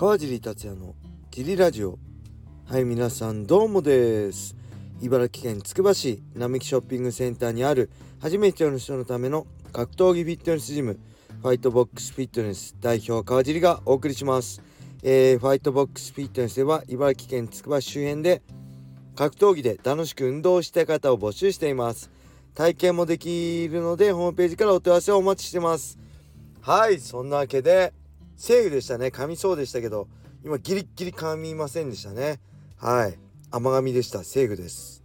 川尻達也のジリラジオ。はい皆さんどうもです。茨城県つくば市並木ショッピングセンターにある初めての人のための格闘技フィットネスジムファイトボックスフィットネス代表川尻がお送りします、えー、ファイトボックスフィットネスでは茨城県つくば市周辺で格闘技で楽しく運動したい方を募集しています。体験もできるのでホームページからお問い合わせをお待ちしてます。はいそんなわけでセーフでしたね。噛みそうでしたけど今ギリギリ噛みませんでしたね。はい。甘噛みでした。セーフです。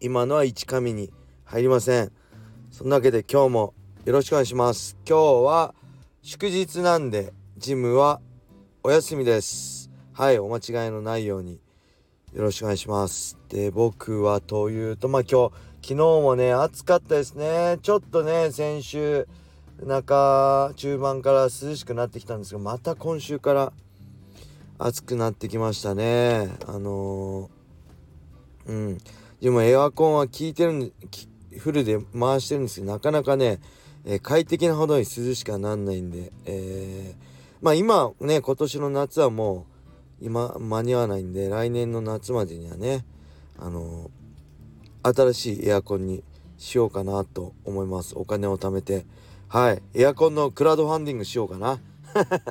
今のは1噛みに入りません。そんなわけで今日もよろしくお願いします。今日は祝日なんでジムはお休みです。はい。お間違いのないようによろしくお願いします。で僕はというとまあ今日昨日もね暑かったですね。ちょっとね先週中中盤から涼しくなってきたんですがまた今週から暑くなってきましたね。あのー、うん。でもエアコンは効いてるんフルで回してるんですけどなかなかね、えー、快適なほどに涼しくなんないんで、えー、まあ今ね今年の夏はもう今間に合わないんで来年の夏までにはねあの新しいエアコンにしようかなと思います。お金を貯めてはい。エアコンのクラウドファンディングしようかな。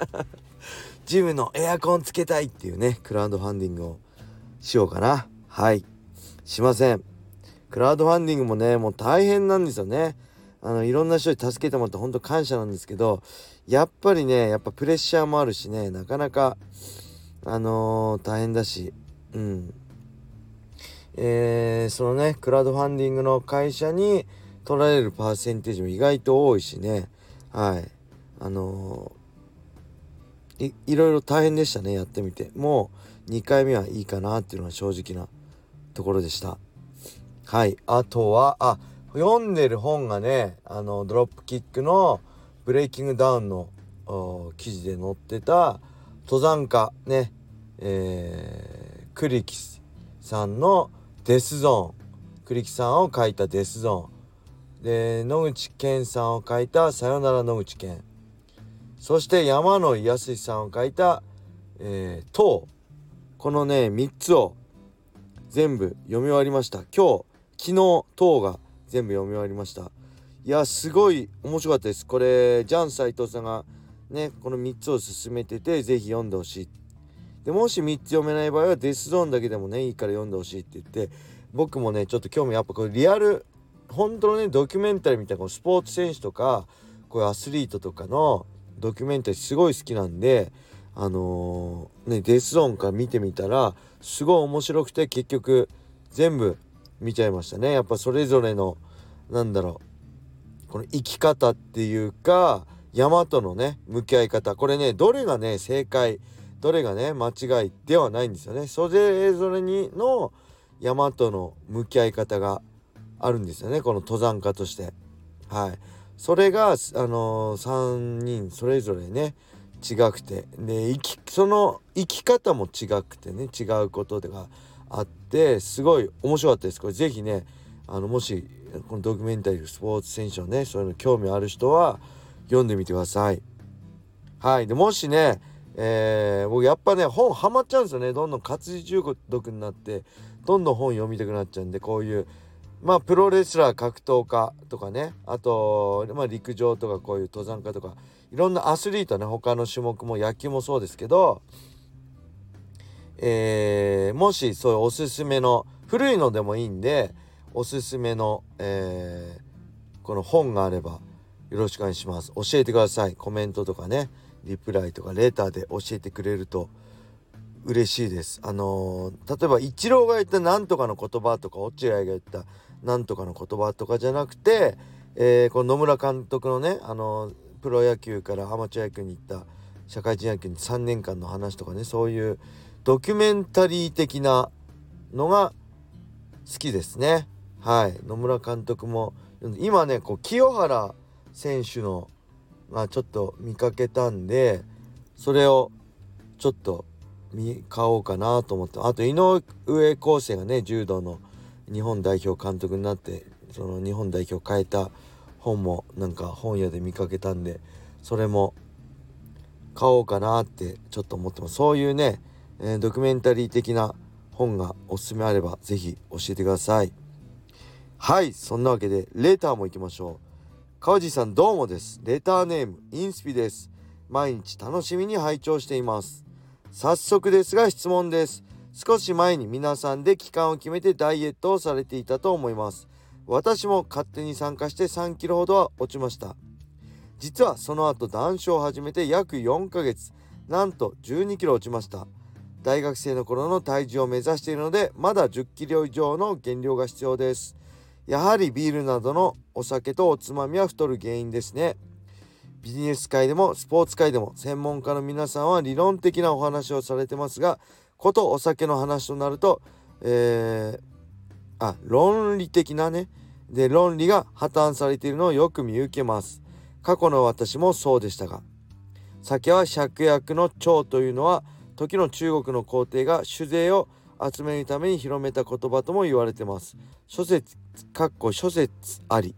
ジムのエアコンつけたいっていうねクラウドファンディングをしようかな。はい。しません。クラウドファンディングもねもう大変なんですよね。あのいろんな人に助けてもらって本当感謝なんですけどやっぱりねやっぱプレッシャーもあるしねなかなかあのー、大変だし。うん。えー、そのねクラウドファンディングの会社に取られるパーセンテージも意外と多いしね。はい。あのー、いいろいろ大変でしたねやってみて。もう2回目はいいかなっていうのが正直なところでした。はい。あとはあ読んでる本がねあのドロップキックのブレイキングダウンの記事で載ってた登山家ねえー、クリキさんのデスゾーン。栗木さんを書いたデスゾーン。で野口健さんを書いたさよなら野口健。そして山野康さんを書いた「えー、塔」このね3つを全部読み終わりました。今日昨日塔が全部読み終わりました。いやすごい面白かったです。これジャン斎藤さんがねこの3つを進めてて是非読んでほしい。でもし3つ読めない場合はデスゾーンだけでもねいいから読んでほしいって言って僕もねちょっと興味やっぱこれリアル本当のねドキュメンタリーみたいなこのスポーツ選手とかこういうアスリートとかのドキュメンタリーすごい好きなんであのー、ねデスゾーンから見てみたらすごい面白くて結局全部見ちゃいましたね。やっぱそれぞれのなんだろうこの生き方っていうか山とのね向き合い方。これねどれがね正解どれがね間違いではないんですよね。それぞれにの山との向き合い方があるんですよねこの登山家として。はい。それがあの、3人それぞれね違くて。で生きその生き方も違くてね違うことがあってすごい面白かったです。これ是非ねあのもしこのドキュメンタリースポーツ選手のねそういうの興味ある人は読んでみてください。はい。でもしねえー、僕やっぱね本ハマっちゃうんですよね。どんどん活字中毒になってどんどん本読みたくなっちゃうんでこういうまあプロレスラー格闘家とかね。あと、まあ、陸上とかこういう登山家とか。いろんなアスリートね他の種目も野球もそうですけど、えー、もしそういうおすすめの古いのでもいいんでおすすめの、えー、この本があればよろしくお願いします。教えてください。コメントとかね。リプライとかレーターで教えてくれると嬉しいです。あのー、例えばイチローが言った何とかの言葉とか落合が言った何とかの言葉とかじゃなくて、えー、この野村監督のね、あの、プロ野球からアマチュア野球に行った社会人野球に3年間の話とかねそういうドキュメンタリー的なのが好きですね。はい野村監督も今ねこう清原選手のまあちょっと見かけたんでそれをちょっと見買おうかなと思ってあと井上康生がね柔道の日本代表監督になってその日本代表変えた本もなんか本屋で見かけたんでそれも買おうかなってちょっと思ってます。そういうね、えー、ドキュメンタリー的な本がおすすめあれば是非教えてください。はいそんなわけでレターも行きましょう。川地さんどうもです。レターネームインスピです。毎日楽しみに拝聴しています。早速ですが質問です。少し前に皆さんで期間を決めてダイエットをされていたと思います。私も勝手に参加して3キロほどは落ちました。実はその後談笑を始めて約4ヶ月。なんと12キロ落ちました。大学生の頃の体重を目指しているのでまだ10キロ以上の減量が必要です。やはりビールなどのお酒とおつまみは太る原因ですね。ビジネス界でもスポーツ界でも専門家の皆さんは理論的なお話をされてますがことお酒の話となると、えー、あ論理的なね。で論理が破綻されているのをよく見受けます。過去の私もそうでしたが酒は芍薬の長というのは時の中国の皇帝が酒税を集めるために広めた言葉とも言われてます。諸説かっこ諸説あり。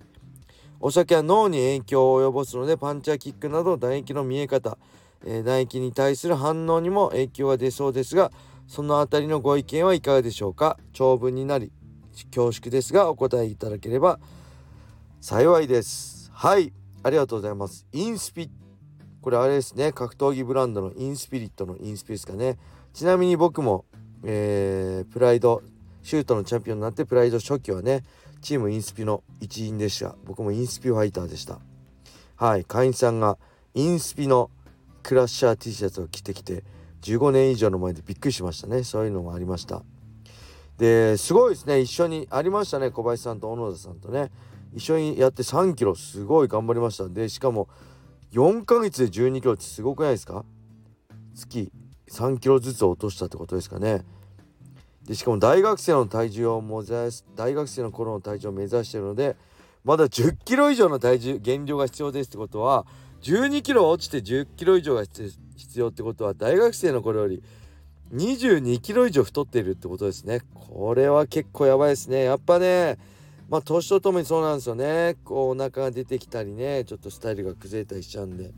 お酒は脳に影響を及ぼすのでパンチャーキックなど唾液の見え方、えー、唾液に対する反応にも影響が出そうですがそのあたりのご意見はいかがでしょうか？長文になり恐縮ですがお答えいただければ幸いです。はい。ありがとうございます。インスピこれあれですね。格闘技ブランドのインスピリットのインスピですかね。ちなみに僕も、えー、プライドシュートのチャンピオンになってプライド初期はねチームインスピの一員でした。僕もインスピファイターでした。はい。会員さんがインスピのクラッシャー T シャツを着てきて15年以上の前でびっくりしましたね。そういうのもありました。ですごいですね。一緒にありましたね。小林さんと小野田さんとね。一緒にやって3キロすごい頑張りました。でしかも4ヶ月で12キロってすごくないですか？月3キロずつ落としたってことですかね。でしかも大学生の体重を目指す大学生の頃の体重を目指してるのでまだ10キロ以上の体重減量が必要ですってことは12キロ落ちて10キロ以上が必要ってことは大学生の頃より22キロ以上太っているってことですね。これは結構やばいですね。やっぱねまあ年とともにそうなんですよね。こうお腹が出てきたりねちょっとスタイルが崩れたりしちゃうんで。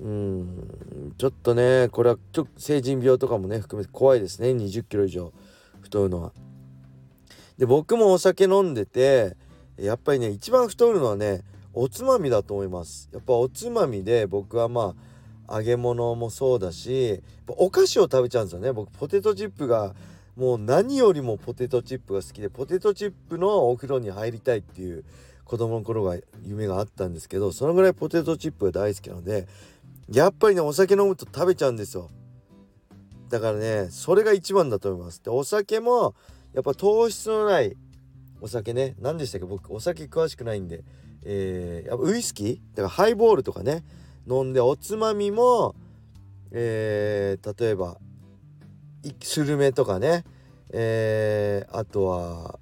うん。ちょっとねこれはちょ成人病とかもね含めて怖いですね。20キロ以上太るのは。で僕もお酒飲んでてやっぱりね一番太るのはねおつまみだと思います。やっぱおつまみで僕はまあ揚げ物もそうだしお菓子を食べちゃうんですよね。僕ポテトチップがもう何よりもポテトチップが好きでポテトチップのお風呂に入りたいっていう子供の頃が夢があったんですけどそのぐらいポテトチップが大好きなのでやっぱりねお酒飲むと食べちゃうんですよ。だからねそれが一番だと思います。でお酒もやっぱ糖質のないお酒ね。何でしたっけ？僕お酒詳しくないんで。えー、やっぱウイスキー？だからハイボールとかね。飲んでおつまみもえー、例えばスルメとかね。えー、あとは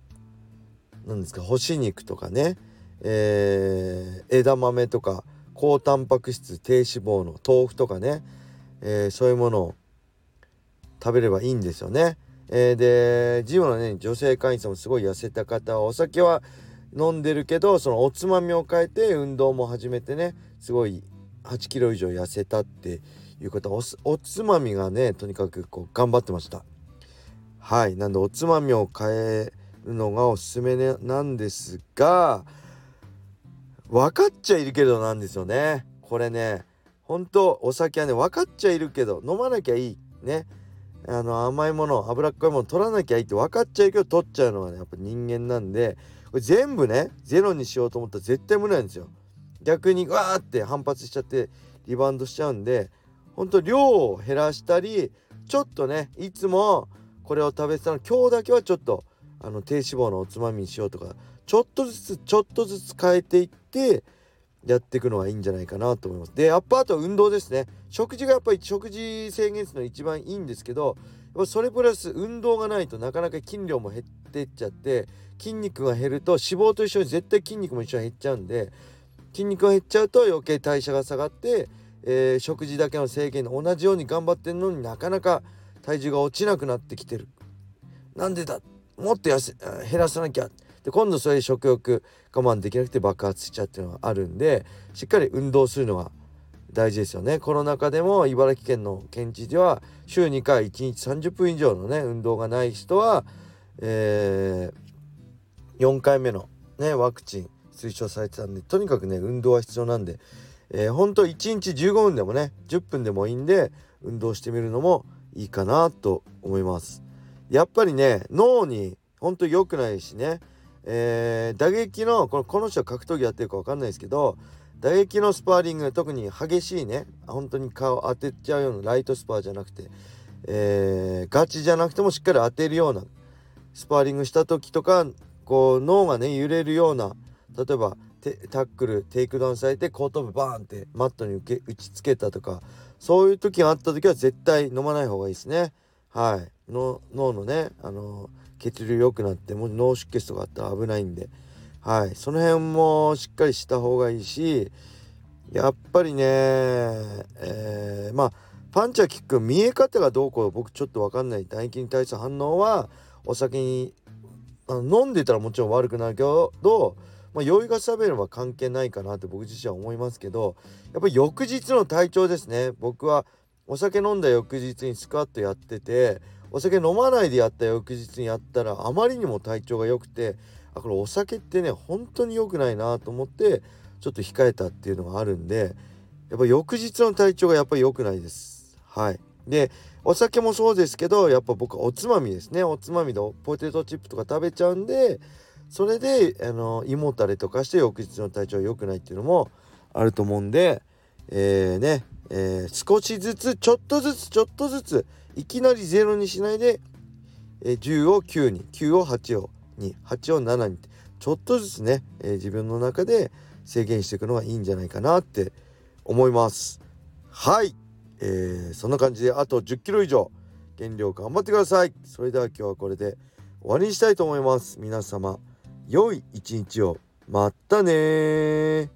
何ですか？干し肉とかね、えー、枝豆とか。高タンパク質低脂肪の豆腐とかね、えー、そういうものを食べればいいんですよね。えー、でジムのね女性会員さんもすごい痩せた方はお酒は飲んでるけどそのおつまみを変えて運動も始めてねすごい8キロ以上痩せたっていう方おおつまみがねとにかくこう頑張ってました。はい。なんでおつまみを変えるのがおすすめ、ね、なんですが分かっちゃいるけどなんですよね。これね本当お酒はね分かっちゃいるけど飲まなきゃいいね。あの甘いもの脂っこいもの取らなきゃいいって分かっちゃうけど取っちゃうのはねやっぱ人間なんでこれ全部ねゼロにしようと思ったら絶対無理なんですよ逆にわーって反発しちゃってリバウンドしちゃうんでほんと量を減らしたりちょっとねいつもこれを食べてたの今日だけはちょっとあの低脂肪のおつまみにしようとかちょっとずつちょっとずつ変えていってやっていくのがいいんじゃないかなと思います。で、やっぱあと運動ですね。食事がやっぱり食事制限するのが一番いいんですけど、それプラス運動がないとなかなか筋量も減ってっちゃって、筋肉が減ると脂肪と一緒に絶対筋肉も一緒に減っちゃうんで、筋肉が減っちゃうと余計代謝が下がって、えー、食事だけの制限で同じように頑張ってんのになかなか体重が落ちなくなってきてる。なんでだ？もっと痩せ減らさなきゃ。で今度それ食欲我慢できなくて爆発しちゃうっていうのがあるんでしっかり運動するのが大事ですよね。コロナ禍でも茨城県の県知事は週2回1日30分以上のね運動がない人は、えー、4回目のねワクチン推奨されてたんでとにかくね運動は必要なんで、えー、本当1日15分でもね10分でもいいんで運動してみるのもいいかなと思います。やっぱりね脳に本当良くないしね、えー、打撃のこのこの人は格闘技やってるか分かんないですけど打撃のスパーリング特に激しいね。本当に顔当てちゃうようなライトスパーじゃなくて、えー、ガチじゃなくてもしっかり当てるようなスパーリングした時とかこう脳がね揺れるような例えばタックルテイクダウンされて後頭部バーンってマットに受け打ちつけたとかそういう時があった時は絶対飲まない方がいいですね。はい。の脳のねあの血流良くなっても脳出血とかあったら危ないんで。はい、その辺もしっかりした方がいいしやっぱりね、えー、まあパンチはキック見え方がどうこう僕ちょっと分かんない。唾液に対する反応はお酒にあの飲んでたらもちろん悪くなるけど、まあ、酔いが覚めれば関係ないかなって僕自身は思いますけどやっぱり翌日の体調ですね。僕はお酒飲んだ翌日にスクワットやっててお酒飲まないでやった翌日にやったらあまりにも体調が良くてあこれお酒ってね本当に良くないなと思ってちょっと控えたっていうのがあるんでやっぱ翌日の体調がやっぱり良くないです。はい。でお酒もそうですけどやっぱ僕はおつまみですね。おつまみでポテトチップとか食べちゃうんでそれであの胃もたれとかして翌日の体調が良くないっていうのもあると思うんでえー、ね、えー、少しずつちょっとずつちょっとずついきなり0にしないで、えー、10を9に9を8をに8を7にちょっとずつね、えー、自分の中で制限していくのがいいんじゃないかなって思います。はい、えー、そんな感じであと1 0キロ以上。減量頑張ってください。それでは今日はこれで終わりにしたいと思います。皆様良い一日を。またね